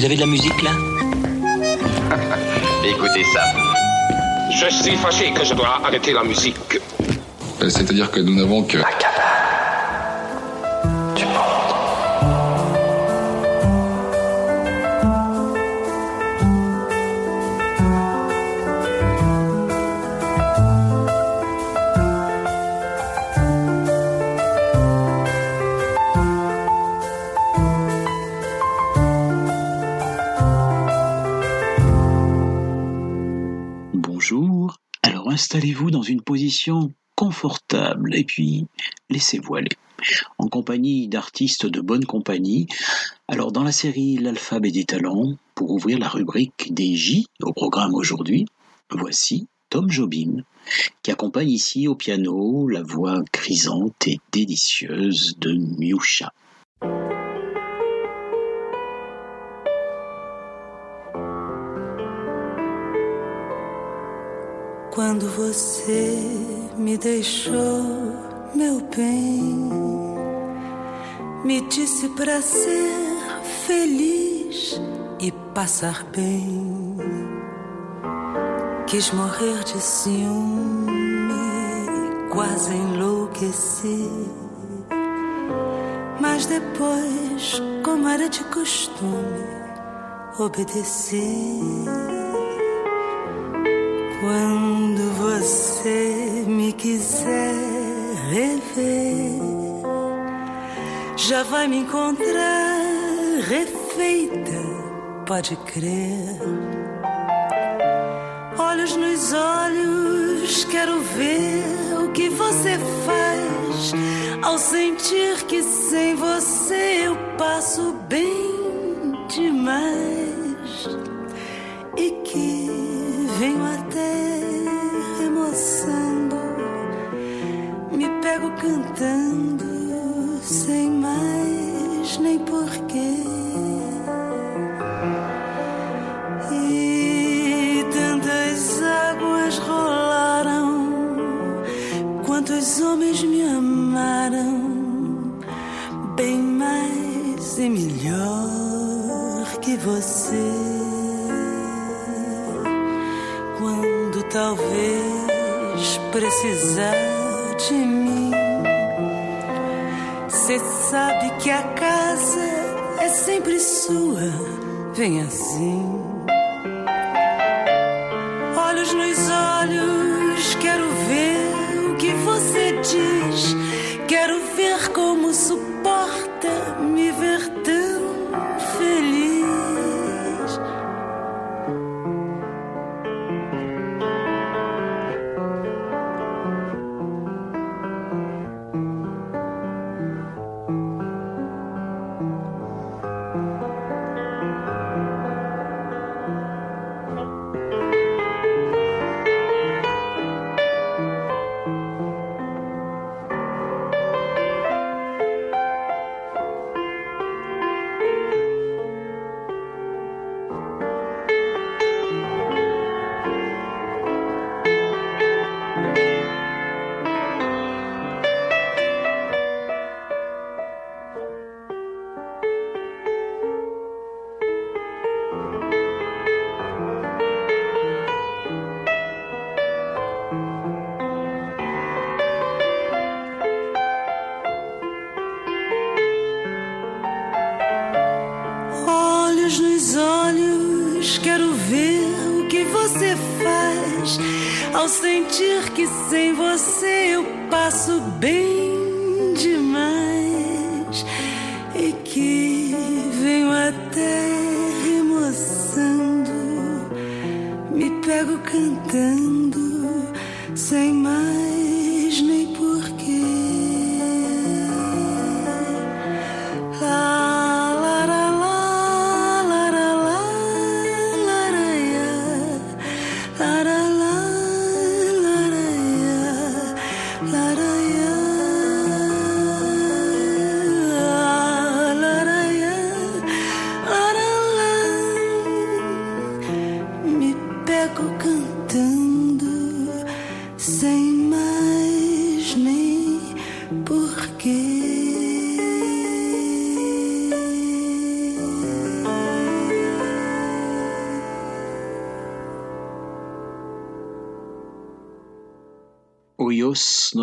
Vous avez de la musique là Écoutez ça. Je suis fâché que je dois arrêter la musique. Euh, C'est-à-dire que nous n'avons que... installez-vous dans une position confortable et puis laissez-vous aller. En compagnie d'artistes de bonne compagnie. Alors dans la série L'alphabet des talents, pour ouvrir la rubrique des J au programme aujourd'hui, voici Tom Jobim, qui accompagne ici au piano la voix grisante et délicieuse de Miusha. Quando você me deixou, meu bem, me disse pra ser feliz e passar bem. Quis morrer de ciúme, quase enlouqueci. Mas depois, como era de costume, obedeci. Quando você me quiser rever, já vai me encontrar refeita, pode crer. Olhos nos olhos, quero ver o que você faz ao sentir que sem você eu passo bem demais venho até remoçando, me pego cantando sem mais nem porquê. E tantas águas rolaram, quantos homens me amaram, bem mais e melhor que você talvez precisar de mim. Cê sabe que a casa é sempre sua, vem assim. Olhos nos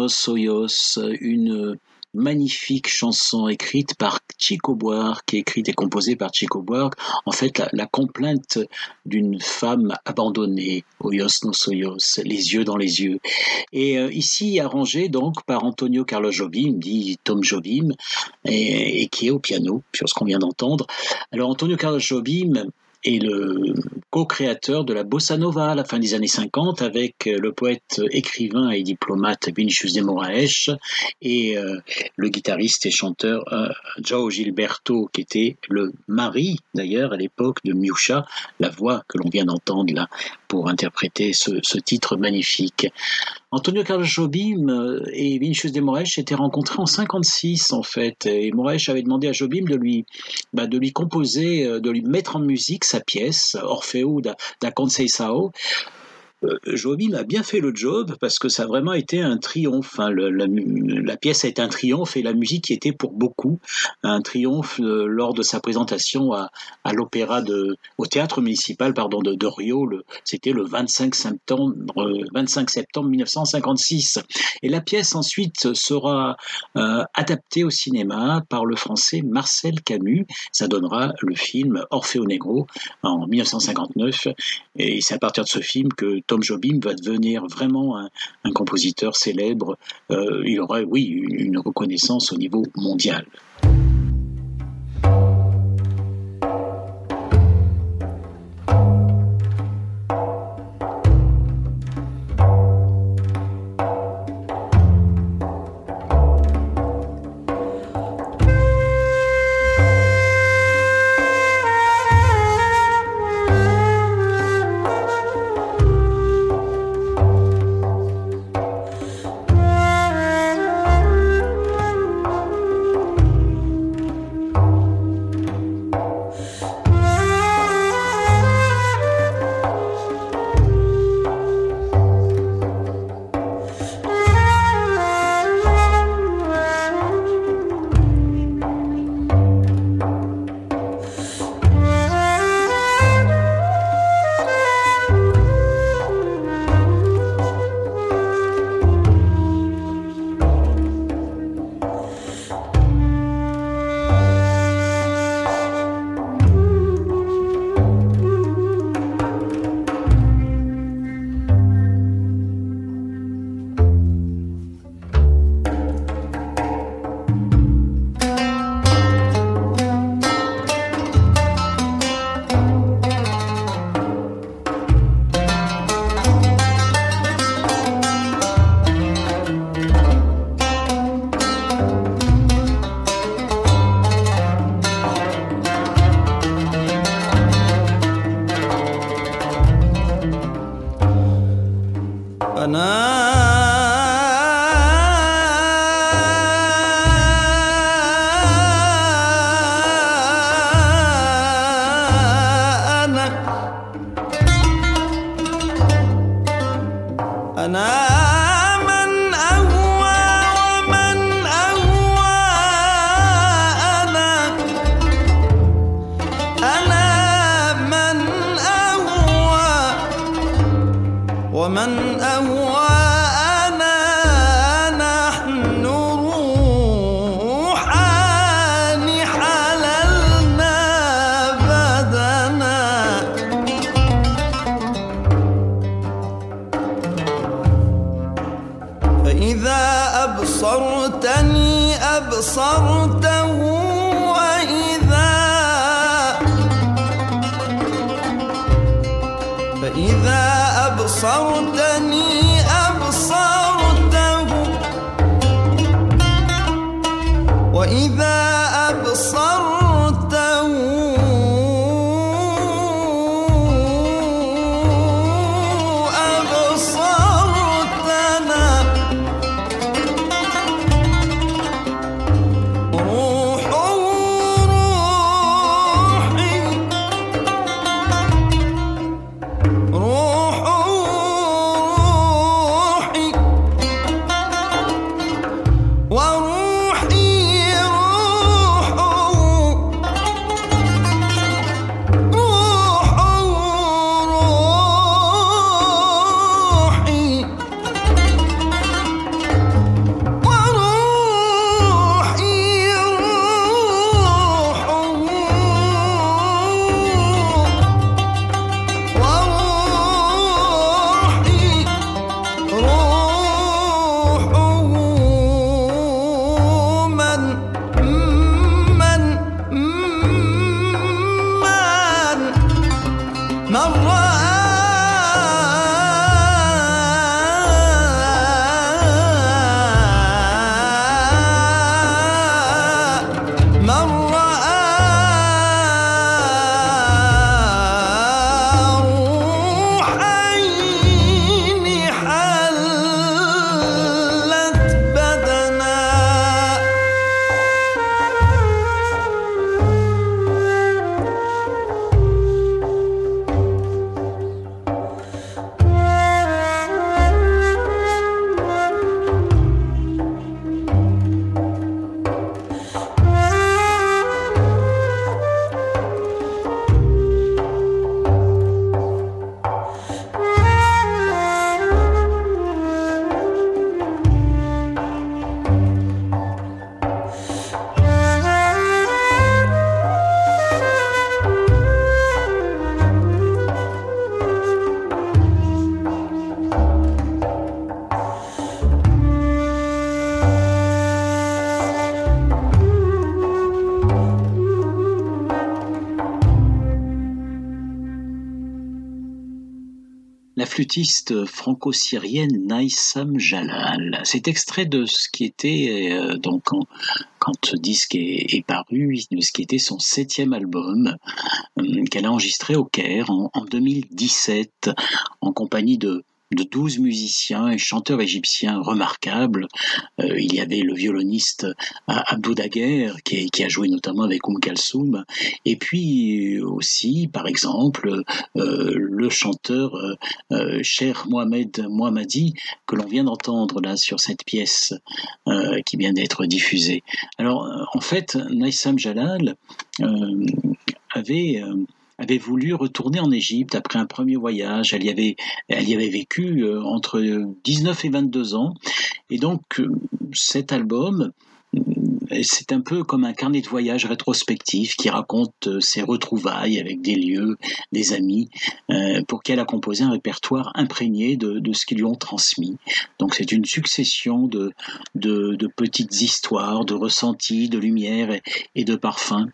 Nos Hoyos, une magnifique chanson écrite par Chico Buarque, écrite et composée par Chico Buarque. En fait, la, la complainte d'une femme abandonnée, Hoyos Nos Hoyos, les yeux dans les yeux. Et euh, ici arrangé donc par Antonio Carlos Jobim, dit Tom Jobim, et, et qui est au piano, sur ce qu'on vient d'entendre. Alors Antonio Carlos Jobim est le co-créateur de la bossa nova à la fin des années 50 avec le poète, écrivain et diplomate Vinicius de Moraes et euh, le guitariste et chanteur euh, Gilberto qui était le mari d'ailleurs à l'époque de Miúcha, la voix que l'on vient d'entendre là pour interpréter ce, titre magnifique. Antonio Carlos Jobim euh, et Vinicius de Moraes s'étaient rencontrés en 56 en fait et Moraes avait demandé à Jobim de lui bah, de lui composer, euh, de lui mettre en musique sa pièce Orfeo da, da Conceição euh, Jobim a bien fait le job parce que ça a vraiment été un triomphe. hein. La, la pièce été un triomphe et la musique était pour beaucoup un triomphe euh, lors de sa présentation à, l'opéra de, au théâtre municipal pardon de, de Rio. C'était le 25 septembre, euh, 25 septembre 1956. Et la pièce ensuite sera euh, adaptée au cinéma par le français Marcel Camus. Ça donnera le film Orfeo Negro en 1959 et c'est à partir de ce film que Tom Jobim va devenir vraiment un, compositeur célèbre. Euh, il aura, oui, une reconnaissance au niveau mondial. أبصرتني franco-syrienne Naïsam Jalal. C'est extrait de ce qui était, euh, donc, quand, ce disque est, paru, de ce qui était son septième album, euh, qu'elle a enregistré au Caire en 2017, en compagnie de de douze musiciens et chanteurs égyptiens remarquables. Euh, il y avait le violoniste euh, Abdou Daguerre, qui, a joué notamment avec Oum Kalsoum, et puis aussi, par exemple, euh, le chanteur euh, Cher Mohamed Mohammadi, que l'on vient d'entendre là sur cette pièce euh, qui vient d'être diffusée. Alors, en fait, Naïsam Jalal avait avait voulu retourner en Égypte après un premier voyage. Elle y avait, elle y avait vécu euh, entre 19 et 22 ans. Et donc, euh, cet album, euh, c'est un peu comme un carnet de voyage rétrospectif qui raconte ses retrouvailles avec des lieux, des amis, pour qu'elle a composé un répertoire imprégné de, ce qu'ils lui ont transmis. Donc c'est une succession de, de, petites histoires, de ressentis, de lumière et de parfums.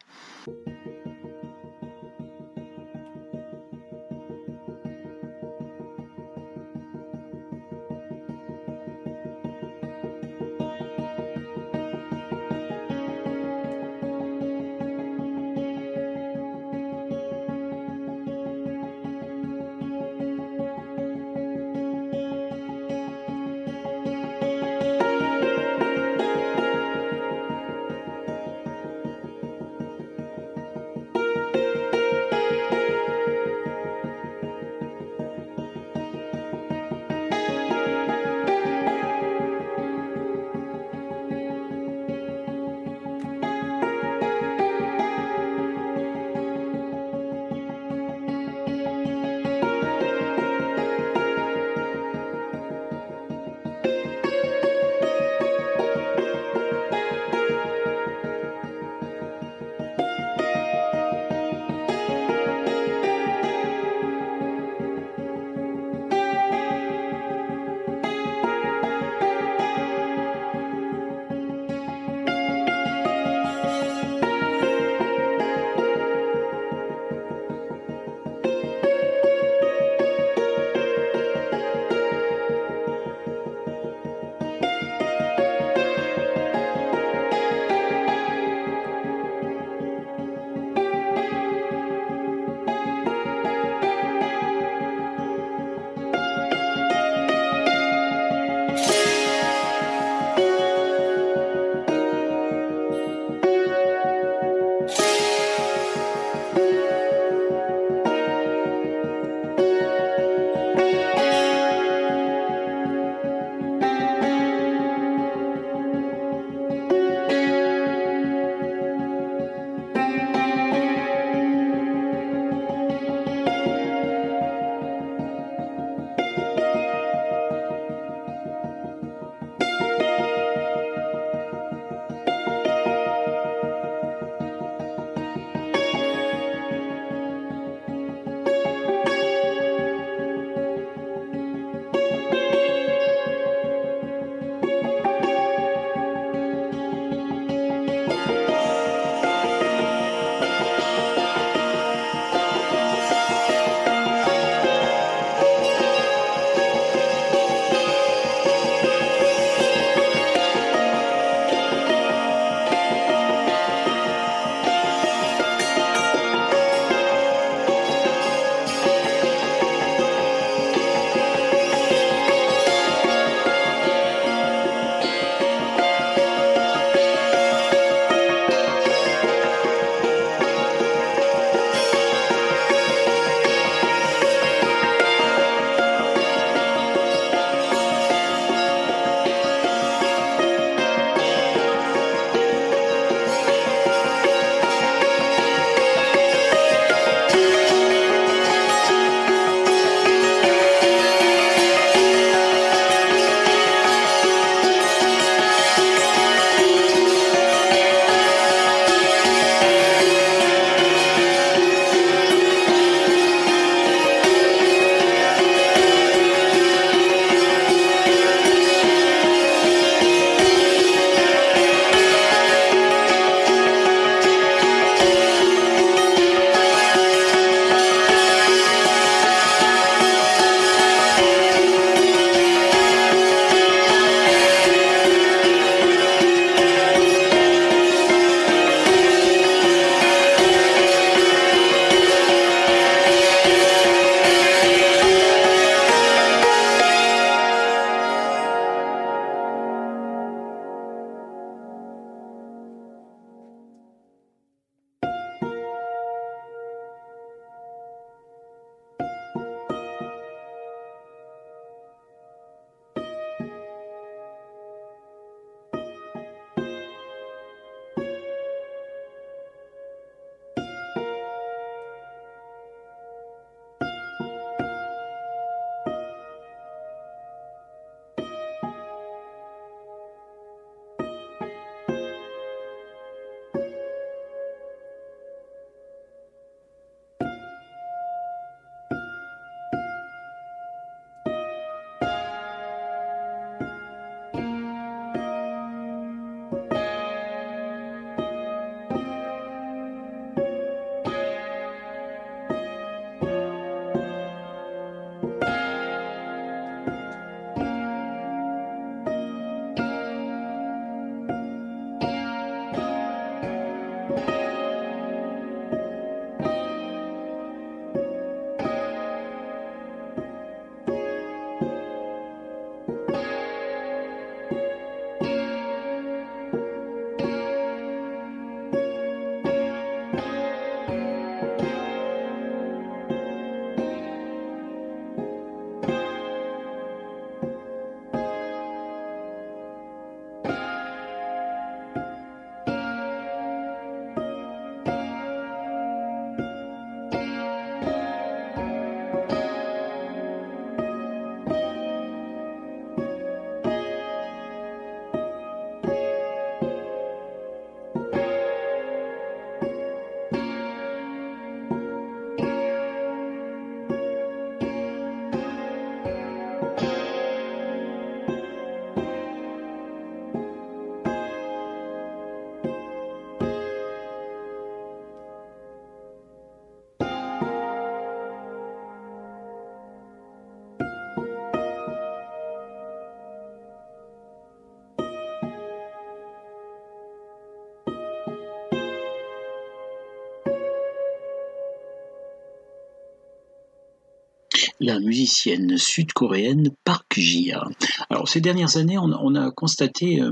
La musicienne sud-coréenne Park Ji-a. Alors ces dernières années, on, a constaté euh,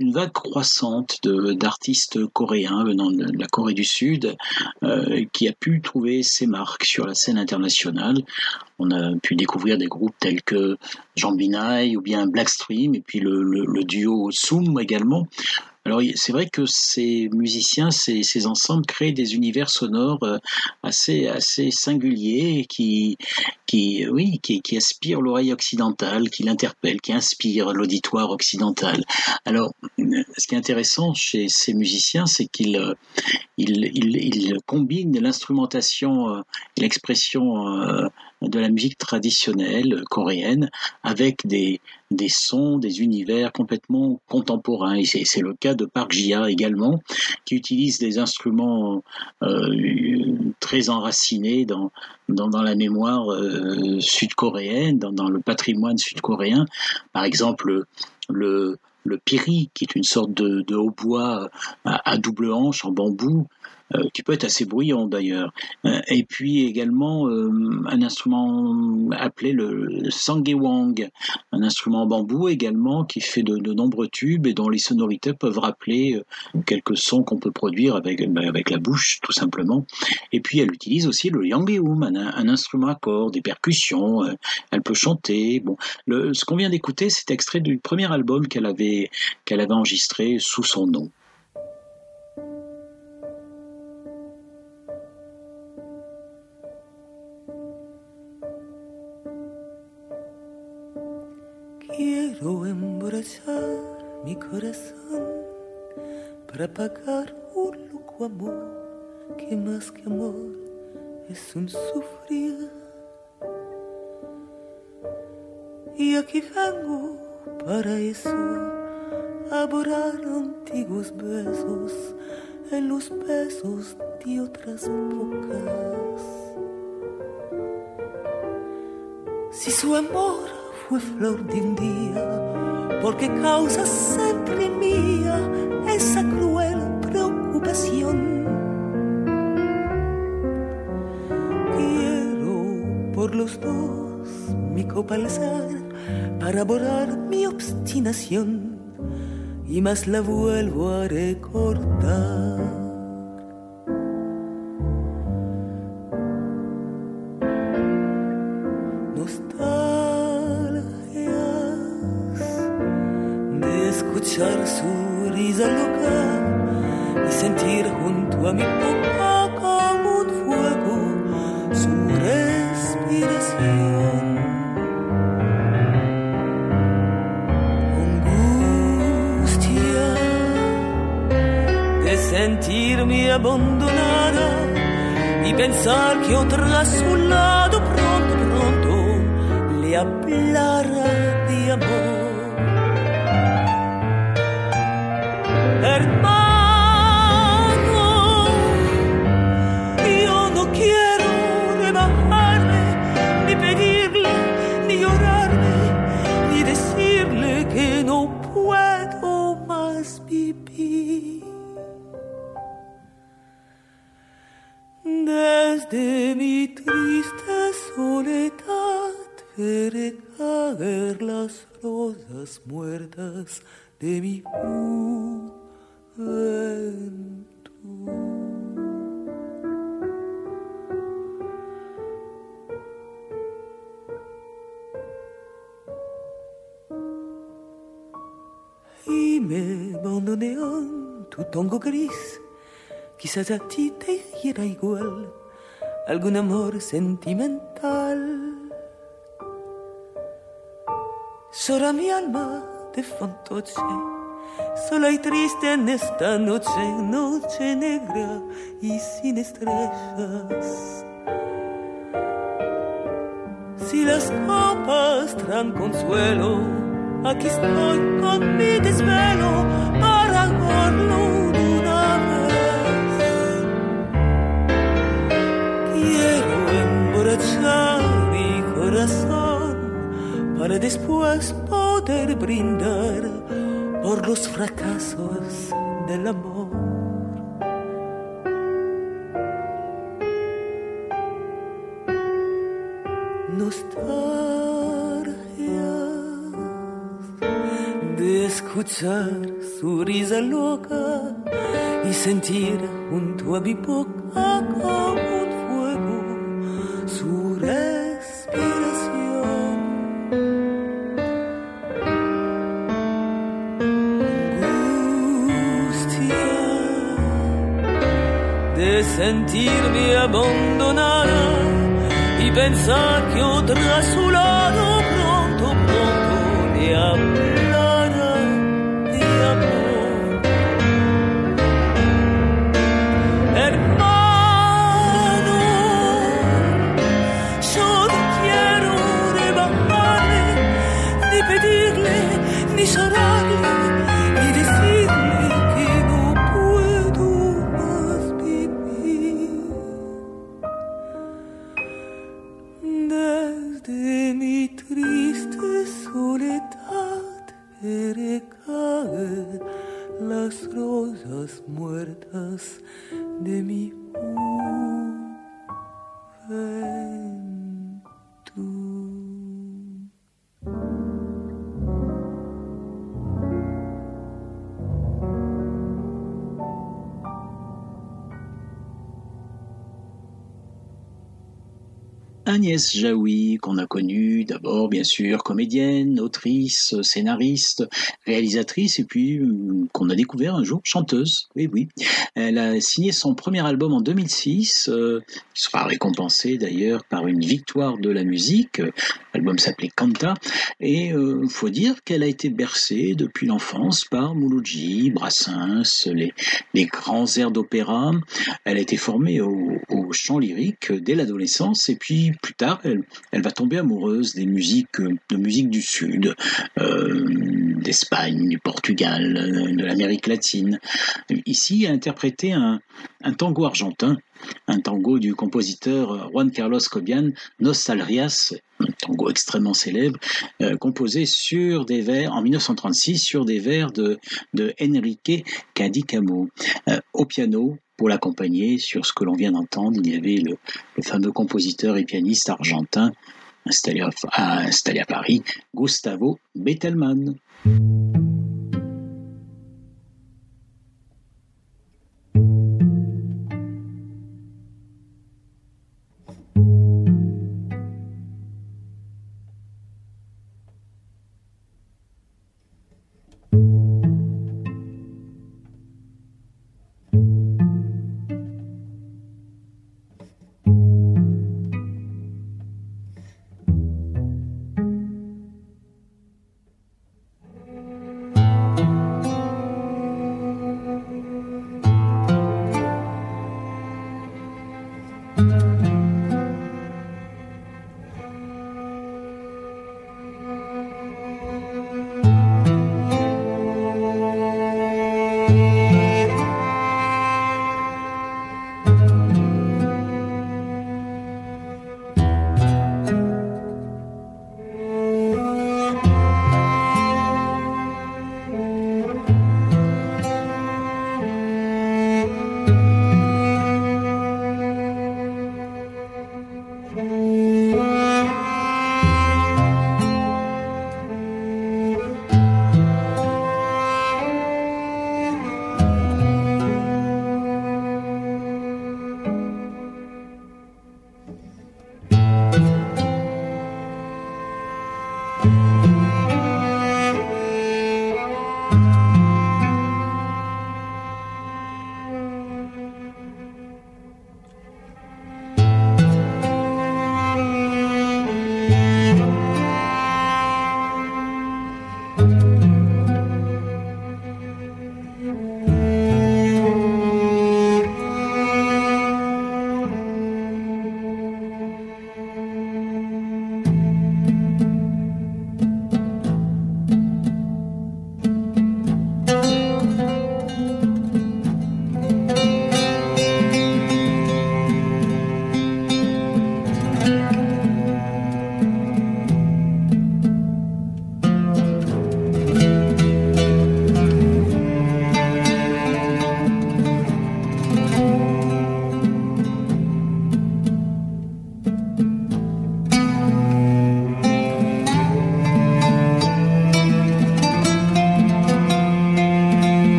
une vague croissante d'artistes coréens venant de la Corée du Sud euh, qui a pu trouver ses marques sur la scène internationale. On a pu découvrir des groupes tels que Jean ou bien Blackstream et puis le duo Soom également. Alors c'est vrai que ces musiciens, ces, ces ensembles créent des univers sonores euh, assez assez singuliers qui qui oui qui, qui aspirent l'oreille occidentale, qui l'interpellent, qui inspirent l'auditoire occidental. Alors ce qui est intéressant chez ces musiciens, c'est qu'ils euh, ils, ils, ils combinent l'instrumentation euh, et l'expression de la musique traditionnelle coréenne avec des, des sons, des univers complètement contemporains. Et c'est le cas de Park Ji-a également, qui utilise des instruments euh, très enracinés dans, dans, dans la mémoire euh, sud-coréenne, dans, dans le patrimoine sud-coréen. Par exemple, le, le piri, qui est une sorte de, hautbois à, à double hanche en bambou, qui peut être assez bruyant d'ailleurs. Euh, et puis également euh, un instrument appelé le sangewang, un instrument en bambou également qui fait de, nombreux tubes et dont les sonorités peuvent rappeler euh, quelques sons qu'on peut produire avec, ben, avec la bouche tout simplement. Et puis elle utilise aussi le yangeum, un, un instrument à cordes, des percussions, euh, elle peut chanter. Bon, ce qu'on vient d'écouter, c'est extrait du premier album qu'elle avait, qu'elle avait enregistré sous son nom. Emborrachar mi corazón para pagar un loco amor que más que amor es un sufrir. Y aquí vengo para eso, a borrar antiguos besos en los besos de otras bocas. Si su amor fue flor de un día, porque causa siempre mía esa cruel preocupación. Quiero por los dos mi copa para borrar mi obstinación y más la vuelvo a recordar. Risa loca y sentir junto a mi boca como un fuego su respiración. Angustia de sentirme abandonada y pensar que otra a su lado pronto, pronto le hablará de amor. Desde mi triste soledad veré caer las rosas muertas de mi juventud. Y me bandonean tu tongo gris Quizás a ti te hiera igual algún amor sentimental. Llora mi alma de fantoche, sola y triste en esta noche, noche negra y sin estrellas. Si las copas traen consuelo, aquí estoy con mi desvelo para ahogarlo mi corazón para después poder brindar por los fracasos del amor. de escuchar su risa loca y sentir junto a mi boca como su respiración. Angustia de sentirme abandonada y pensar que otra a Agnès Jaoui, qu'on a connue d'abord, bien sûr, comédienne, autrice, scénariste, réalisatrice, et puis euh, qu'on a découvert un jour chanteuse. Oui, oui. Elle a signé son premier album en 2006, euh, sera récompensé d'ailleurs par une victoire de la musique. L'album s'appelait Canta, et il euh, faut dire qu'elle a été bercée depuis l'enfance par Mouloudji, Brassens, les, grands airs d'opéra. Elle a été formée au chant lyrique dès l'adolescence, et puis plus tard, elle, va tomber amoureuse des musiques, de musique du Sud, euh, d'Espagne, du Portugal, de l'Amérique latine. Ici, elle a interprété un, tango argentin, un tango du compositeur Juan Carlos Cobian, Nostalrias, un tango extrêmement célèbre, euh, composé sur des vers, en 1936, sur des vers de, de Enrique Cadicamo. Euh, au piano, pour l'accompagner sur ce que l'on vient d'entendre, il y avait le, fameux compositeur et pianiste argentin installé à, installé à Paris, Gustavo Bettelmann.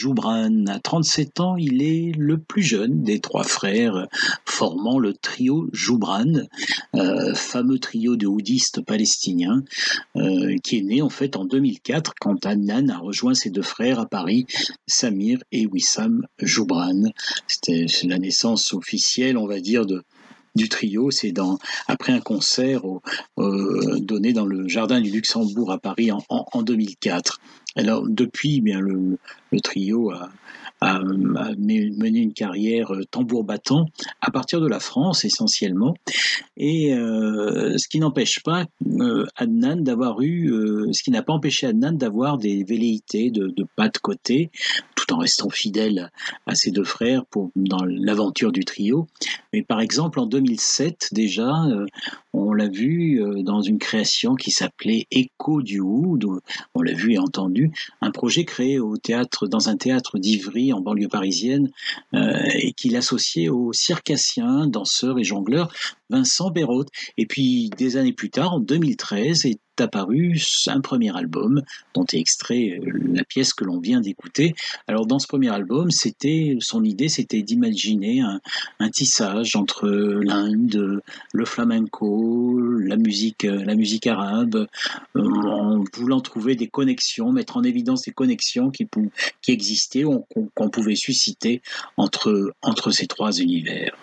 Joubran. À 37 ans, il est le plus jeune des trois frères formant le trio Joubran, euh, fameux trio de houdistes palestiniens, euh, qui est né en fait en 2004 quand Adnan a rejoint ses deux frères à Paris, Samir et Wissam Joubran. C'était la naissance officielle, on va dire, du trio. C'est après un concert euh, donné dans le jardin du Luxembourg à Paris en 2004. Alors depuis, eh bien le, le trio a, a- a mené une carrière euh, tambour battant à partir de la France essentiellement, et euh, ce qui n'empêche pas euh, Adnan d'avoir eu, ce qui n'a pas empêché Adnan d'avoir des velléités de, de pas de côté, tout en restant fidèle à ses deux frères pour dans l'aventure du trio. Mais par exemple, en 2007, déjà, on l'a vu dans une création qui s'appelait Écho du Oud, on l'a vu et entendu, un projet créé au théâtre, dans un théâtre d'Ivry en banlieue parisienne, euh, et qu'il associait au circassien, danseur et jongleur Vincent Béraud. Et puis, des années plus tard, en 2013, est apparu un premier album dont est extrait euh, la pièce que l'on vient d'écouter. Alors, dans ce premier album, c'était son idée, c'était d'imaginer un, tissage entre l'Inde, le flamenco, la musique, euh, la musique arabe, euh, en voulant trouver des connexions, mettre en évidence des connexions qui, qui existaient qu'on pouvait susciter entre ces trois univers.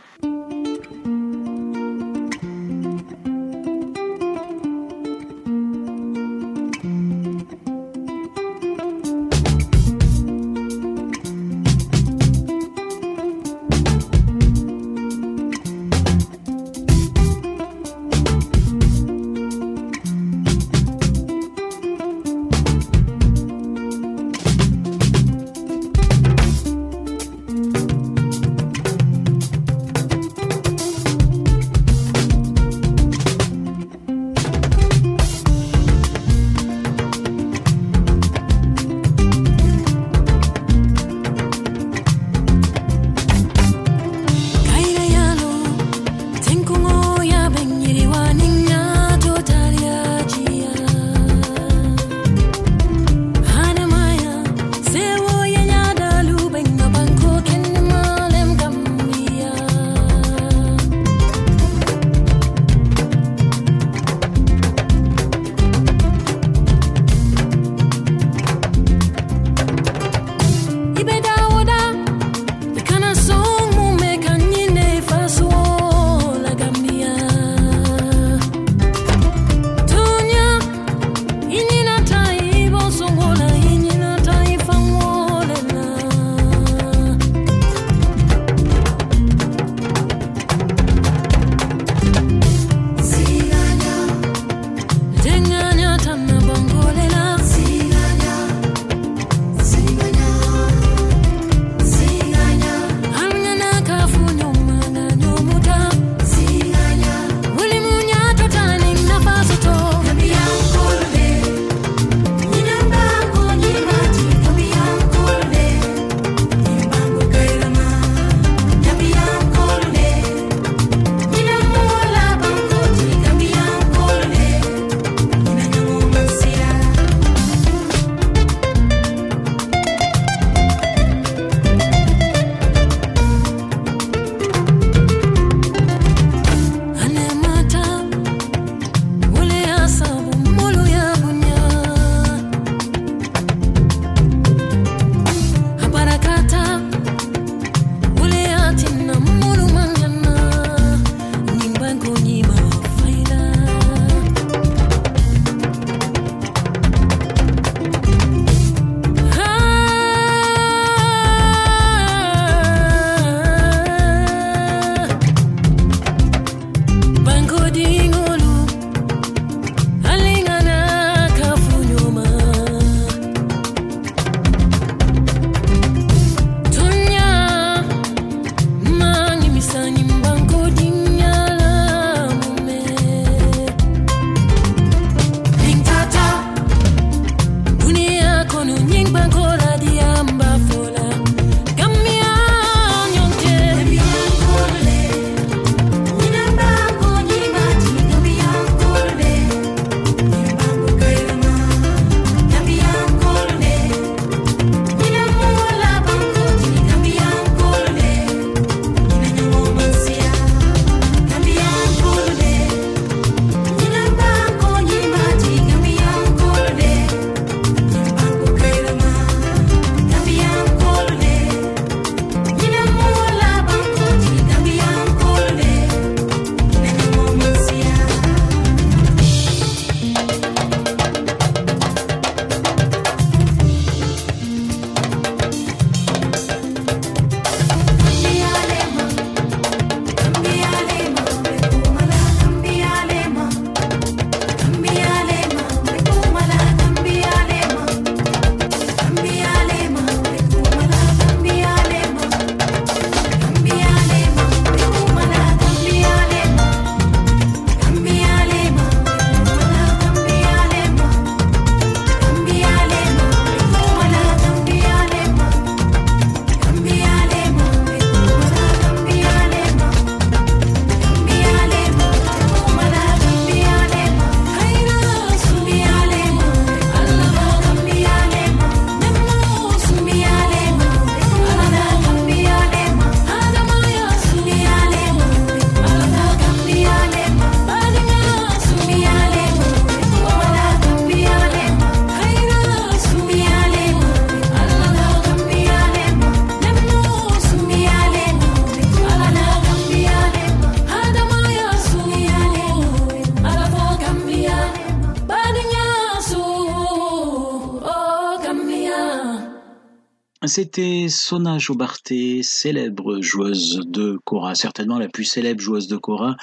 C'était Sona Jobarté, célèbre joueuse de Cora, certainement la plus célèbre joueuse de Cora.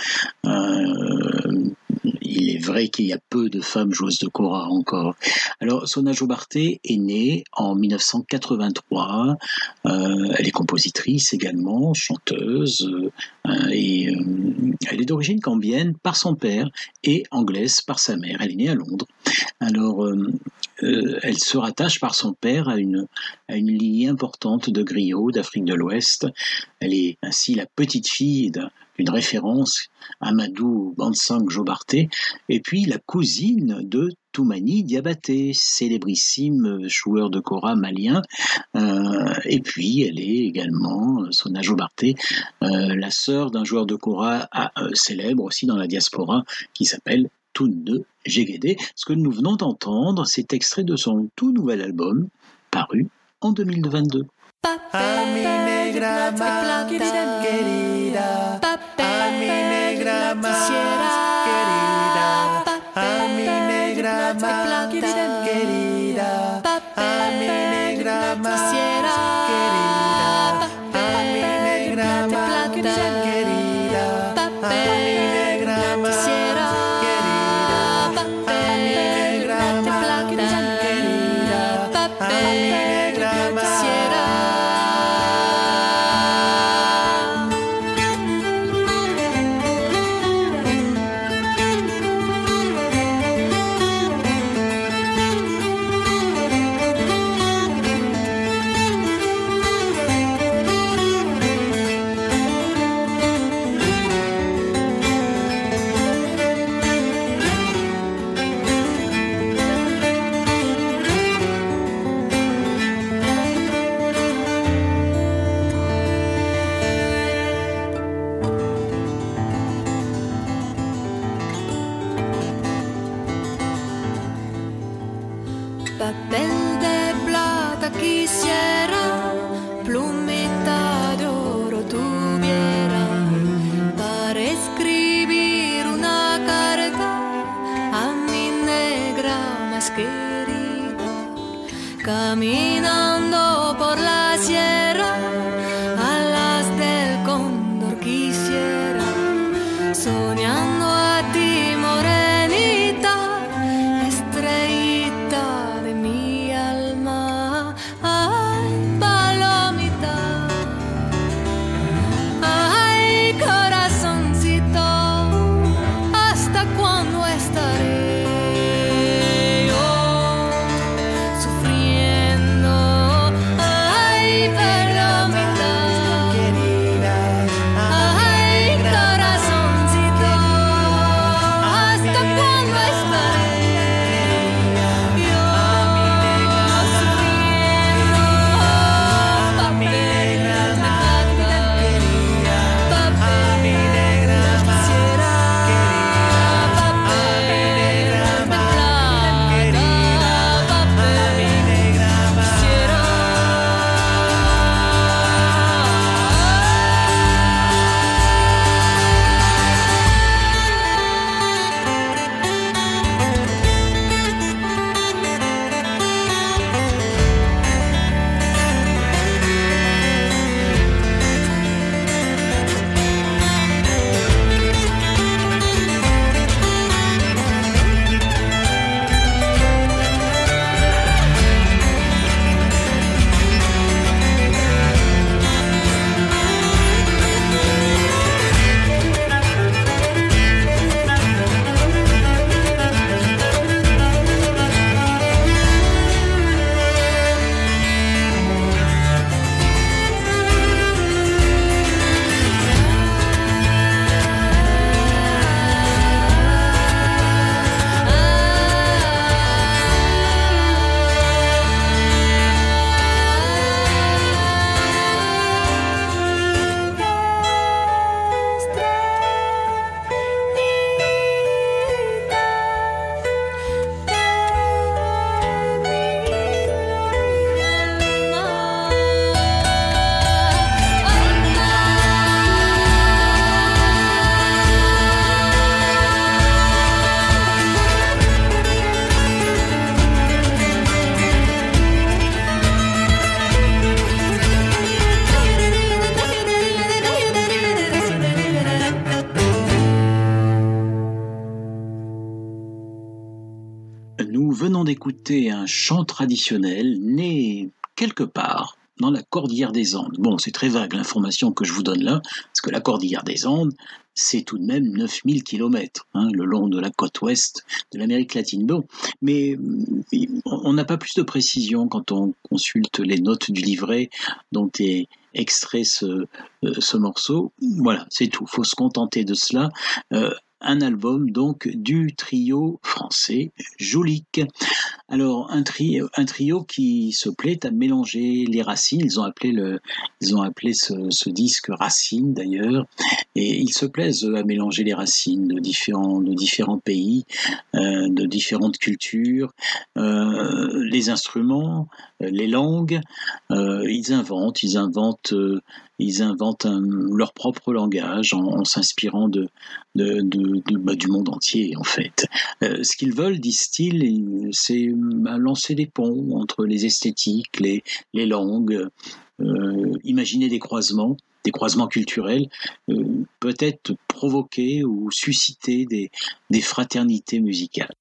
Euh, il est vrai qu'il y a peu de femmes joueuses de kora encore. Alors, Sona Jobarté est née en 1983. Euh, elle est compositrice également, chanteuse, euh, et euh, elle est d'origine cambienne par son père et anglaise par sa mère. Elle est née à Londres. Alors, elle se rattache par son père à une, à une lignée importante de griots d'Afrique de l'Ouest. Elle est ainsi la petite fille d'un une référence, Amadou Bansang Jobarté, et puis la cousine de Toumani Diabaté, célébrissime joueur de kora malien, euh, et puis elle est également, Sona Jobarté, euh, la sœur d'un joueur de kora euh, célèbre aussi dans la diaspora, qui s'appelle Tounde Jegede. Ce que nous venons d'entendre, c'est extrait de son tout nouvel album, paru en 2022. A más querida, a mi negra querida, un chant traditionnel né quelque part dans la cordillère des Andes. Bon, c'est très vague l'information que je vous donne là, parce que la cordillère des Andes, c'est tout de même 9000 km hein, le long de la côte ouest de l'Amérique latine. Bon, mais on n'a pas plus de précision quand on consulte les notes du livret dont est extrait ce, euh, ce morceau. Voilà, c'est tout. faut se contenter de cela. Euh, un album donc du trio français Jolique. Alors un trio, un trio qui se plaît à mélanger les racines. Ils ont appelé le, ils ont appelé ce, disque Racine d'ailleurs, et ils se plaisent à mélanger les racines de différents, de différents pays, euh, de différentes cultures, euh, les instruments, euh, les langues. Ils inventent, ils inventent ils inventent un, leur propre langage en, s'inspirant de, de, de, bah, du monde entier en fait. Euh, ce qu'ils veulent, disent-ils, c'est bah, lancer des ponts entre les esthétiques, les, langues, euh, imaginer des croisements des croisements culturels, euh, peut-être provoquer ou susciter des fraternités musicales.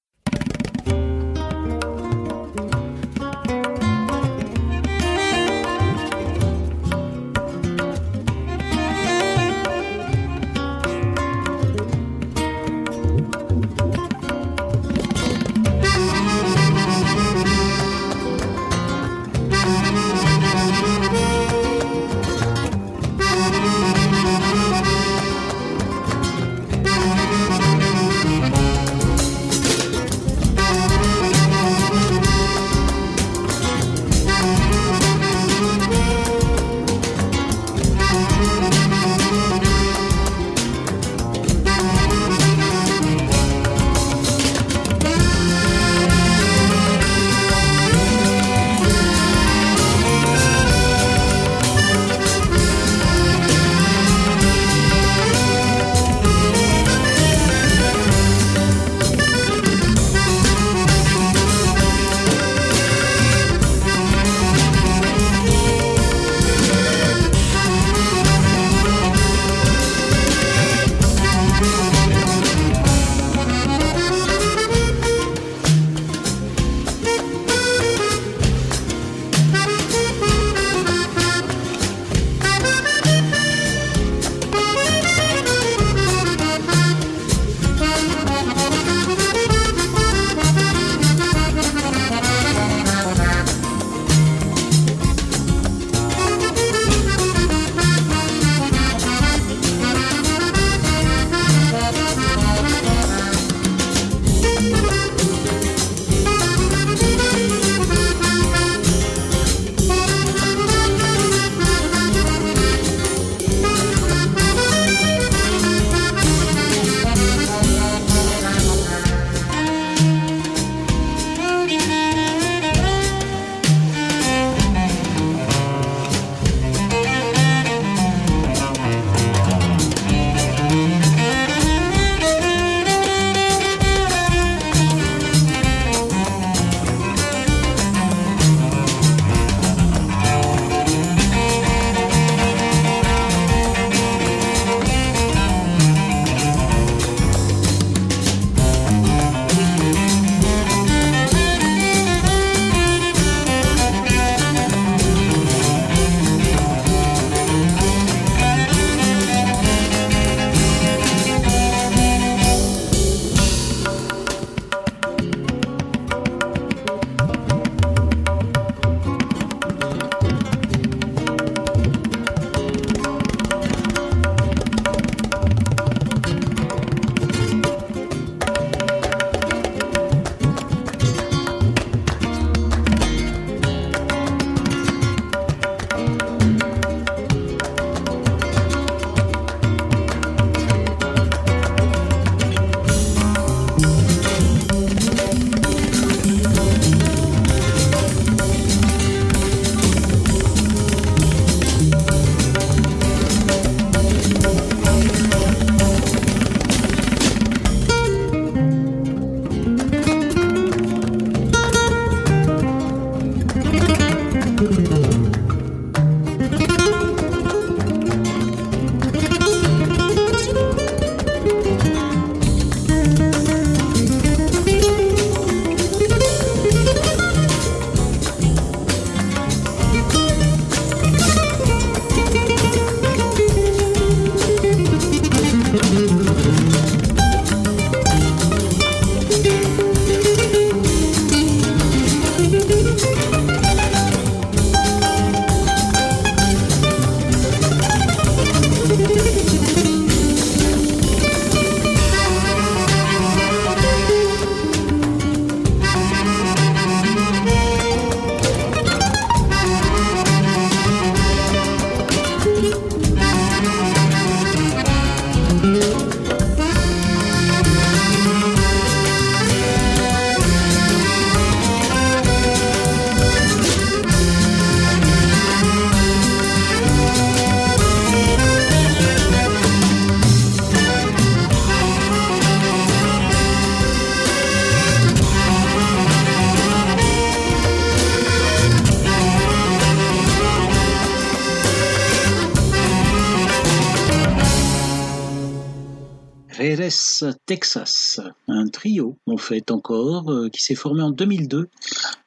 Texas, un trio en fait encore euh, qui s'est formé en 2002.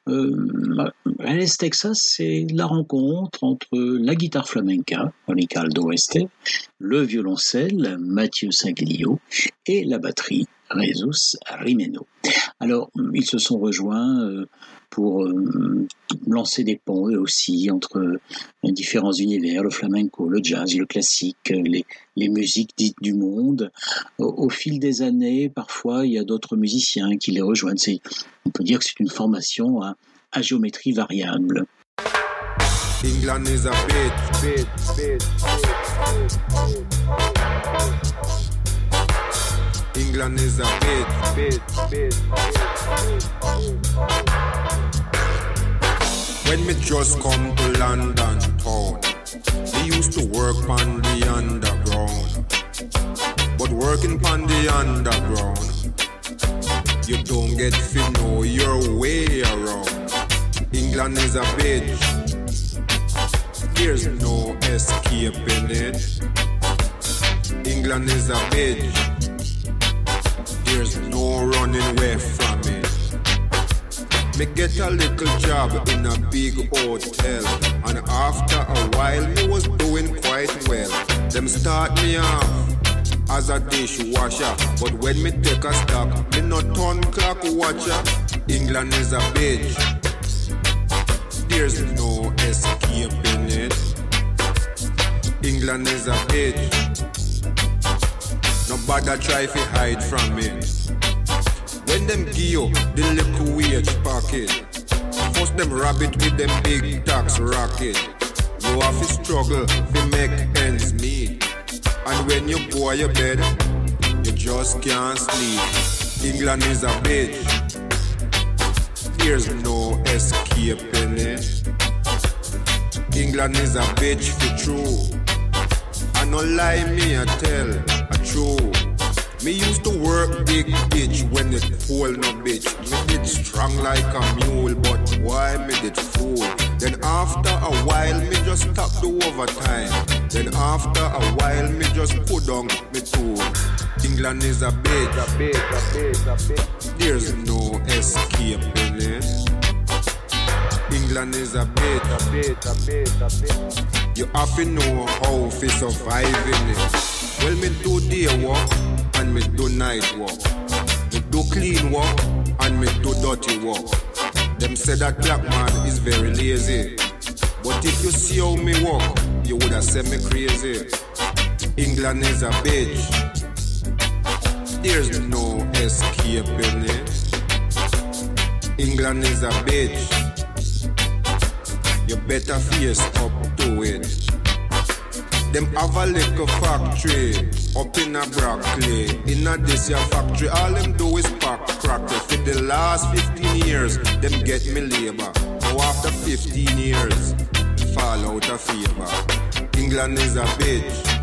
Euh, Jerez, Texas, c'est la rencontre entre la guitare flamenca, Ricardo Este, le violoncelle, Mathieu Saglio, et la batterie, Jesus Rimeno. Alors, ils se sont rejoints euh, pour euh, lancer des ponts eux aussi entre euh, différents univers, le flamenco, le jazz, le classique, euh, les, les musiques dites du monde. Au, fil des années, parfois, il y a d'autres musiciens qui les rejoignent. On peut dire que c'est une formation à, à géométrie variable. England is a bitch, bitch, bitch. When me just come to London town, they used to work on the underground. But working on the underground, you don't get to know your way around. England is a bitch. There's no escaping it. England is a bitch. There's no running away from it. Me get a little job in a big hotel, and after a while me was doing quite well. Them start me off as a dishwasher, but when me take a stock, me no turn clock watcher. England is a bitch. There's no escaping it. England is a bitch. Nobody try to hide from it. When them give you the little wage pocket, force them rabbit with them big tax racket. You have to struggle to make ends meet. And when you go to your bed, you just can't sleep. England is a bitch. There's no escaping it. England is a bitch for true. I no lie me I tell Me used to work big bitch when it fall no bitch. Me did strong like a mule, but why me did fool? Then after a while me just stop the overtime. Then after a while me just put down me tool. England is a bitch. A bitch, a bitch, a bitch. There's no escaping it. England is a bitch. A bitch, a bitch, a bitch. You have to know how to survive in it. Well, me do day work and me do night work. Me do clean work and me do dirty work. Them say that black man is very lazy. But if you see how me work, you would have said me crazy. England is a bitch. There's no escaping it. England is a bitch. You better face up to it. Them have a little factory up in a Brockley. In a this your factory, all them do is pack crack. For the last 15 years, them get me labor. Now after 15 years, fall out of favor. England is a bitch.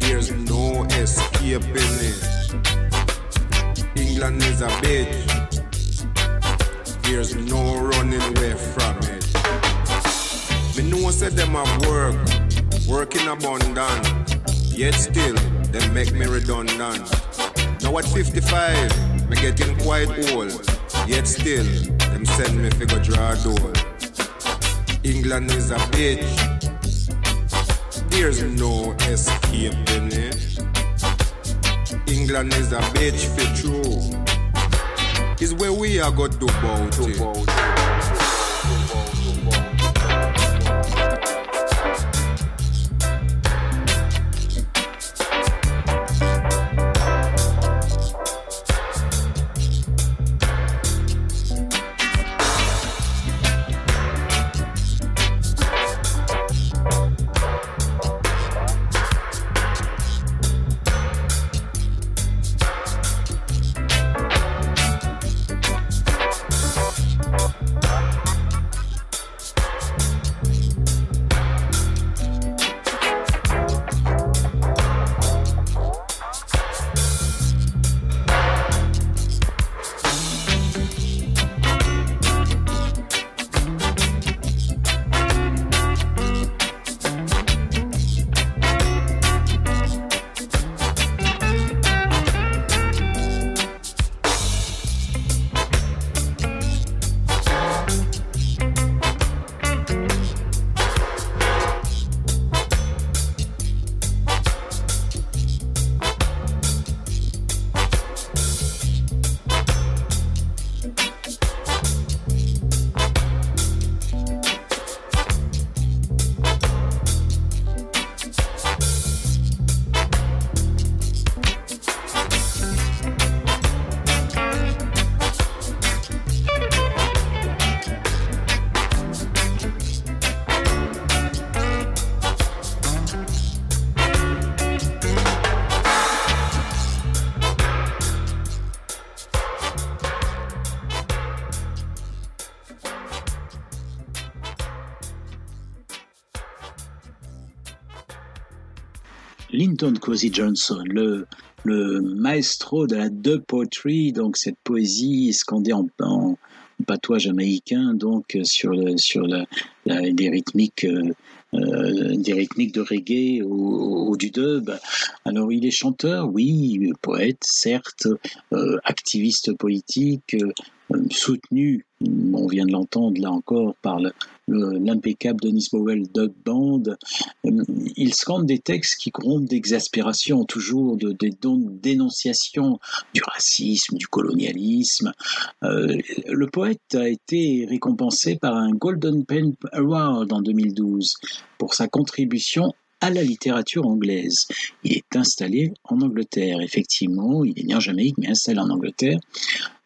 There's no escaping it. England is a bitch. There's no running away from it. Me know said them have work, work in abundance. Yet still, them make me redundant. Now at 55, me getting quite old. Yet still, them send me figure draw door. England is a bitch. There's no escaping it. England is a bitch for true. Is where we are got to about it. Linton Cozy Johnson, le, maestro de la dub poetry, donc cette poésie scandée en, en patois jamaïcain, donc euh, sur, le, sur la, euh, euh, des rythmiques de reggae ou, du dub. Alors il est chanteur, oui, poète, certes, activiste politique, soutenu, on vient de l'entendre là encore, par le- l'impeccable Denis Bowell Dub Band. Euh, Il scande des textes qui grondent d'exaspération, toujours de, de dénonciation du racisme, du colonialisme. Euh, le poète a été récompensé par un Golden Pen Award en 2012 pour sa contribution à la littérature anglaise. Il est installé en Angleterre, effectivement, il est né en Jamaïque, mais installé en Angleterre.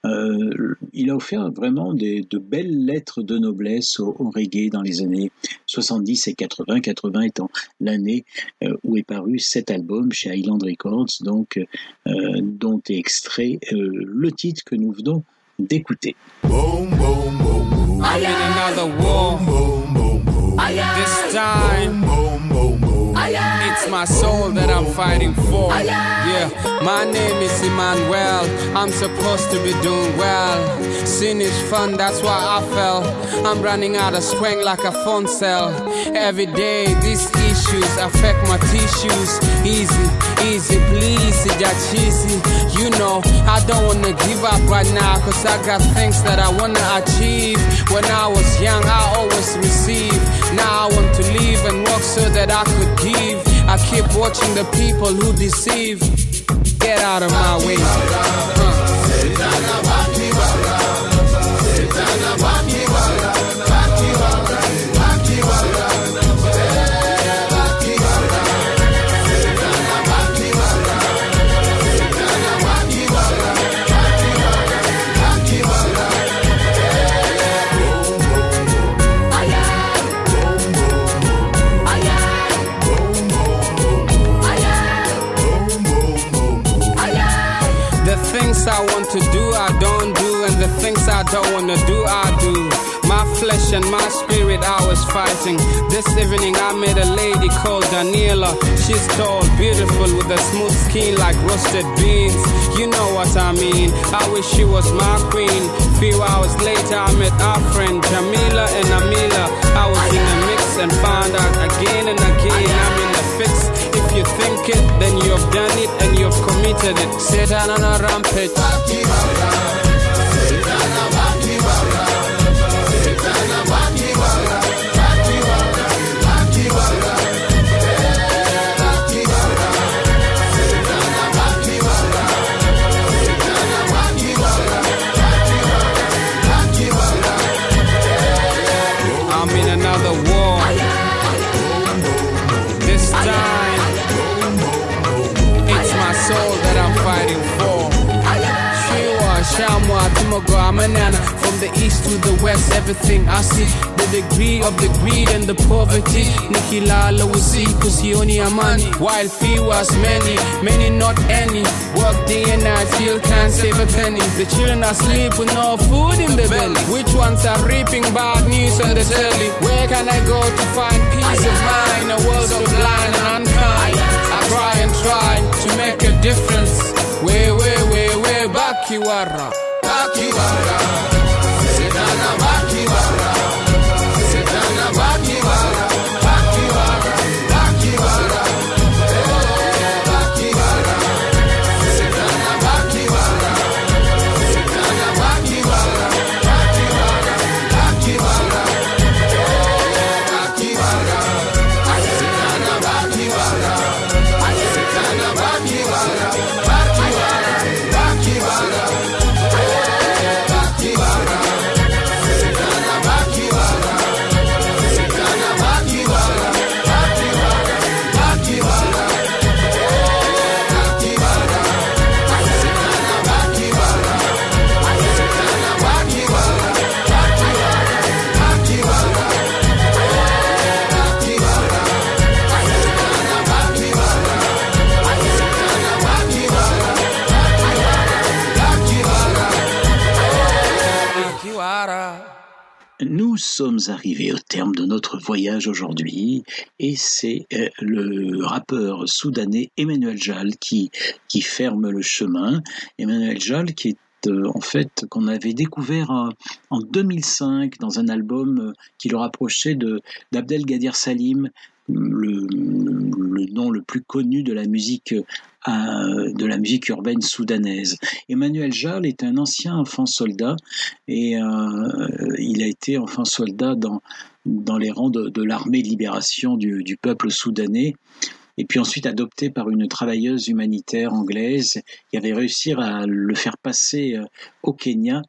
Euh, il a offert vraiment des, de belles lettres de noblesse au, au reggae dans les années 70 et 80, 80 étant l'année euh, où est paru cet album chez Island Records, donc, euh, dont est extrait euh, le titre que nous venons d'écouter. It's my soul that I'm fighting for. Yeah, my name is Emmanuel. I'm supposed to be doing well. Sin is fun, that's why I fell. I'm running out of strength like a phone cell. Every day, these issues affect my tissues. Easy, easy, please, it's that cheesy. You know, I don't wanna give up right now, cause I got things that I wanna achieve. When I was young, I always received. Now I want to live and work so that I could give. I keep watching the people who deceive. Get out of my way. Huh. Things I want to do, I don't do, and the things I don't want to do, I do. My flesh and my spirit, I was fighting. This evening, I met a lady called Daniela. She's tall, beautiful, with a smooth skin like roasted beans. You know what I mean. I wish she was my queen. Few hours later, I met our friend Jamila and Amila. I was in the mix and found out again and again. I'm you think it, then you've done it and you've committed it. Satan on a rampage. Amanana. From the east to the west, everything I see. The degree of the greed and the poverty. Nikilala Wasi, Kusioni Amani. While few was many, many not any. Work day and night, still can't save a penny. The children are asleep with no food in the belly. Which ones are reaping bad news on the telly? Where can I go to find peace of mind? A world so blind and unkind. I try and try to make a difference. Way, way, way, way back you talk you around. Sommes arrivés au terme de notre voyage aujourd'hui et c'est euh, le rappeur soudanais Emmanuel Jal qui, qui ferme le chemin. Emmanuel Jal qui est euh, en fait qu'on avait découvert euh, en 2005 dans un album qui le rapprochait de d'Abdel Gadir Salim, le, le nom le plus connu de la musique euh, de la musique urbaine soudanaise. Emmanuel Jal est un ancien enfant soldat et euh, il a été enfant soldat dans, dans les rangs de, l'armée de libération du, peuple soudanais et puis ensuite adopté par une travailleuse humanitaire anglaise qui avait réussi à le faire passer euh, au Kenya.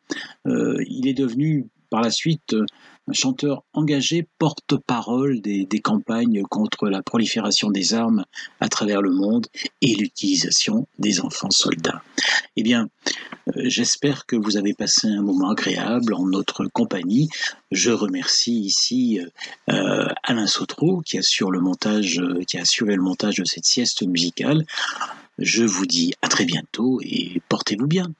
Il est devenu par la suite un chanteur engagé, porte-parole des, campagnes contre la prolifération des armes à travers le monde et l'utilisation des enfants soldats. Eh bien, euh, j'espère que vous avez passé un moment agréable en notre compagnie. Je remercie ici euh, Alain Sautreau qui assure le montage, euh, qui a assuré le montage de cette sieste musicale. Je vous dis à très bientôt et portez-vous bien.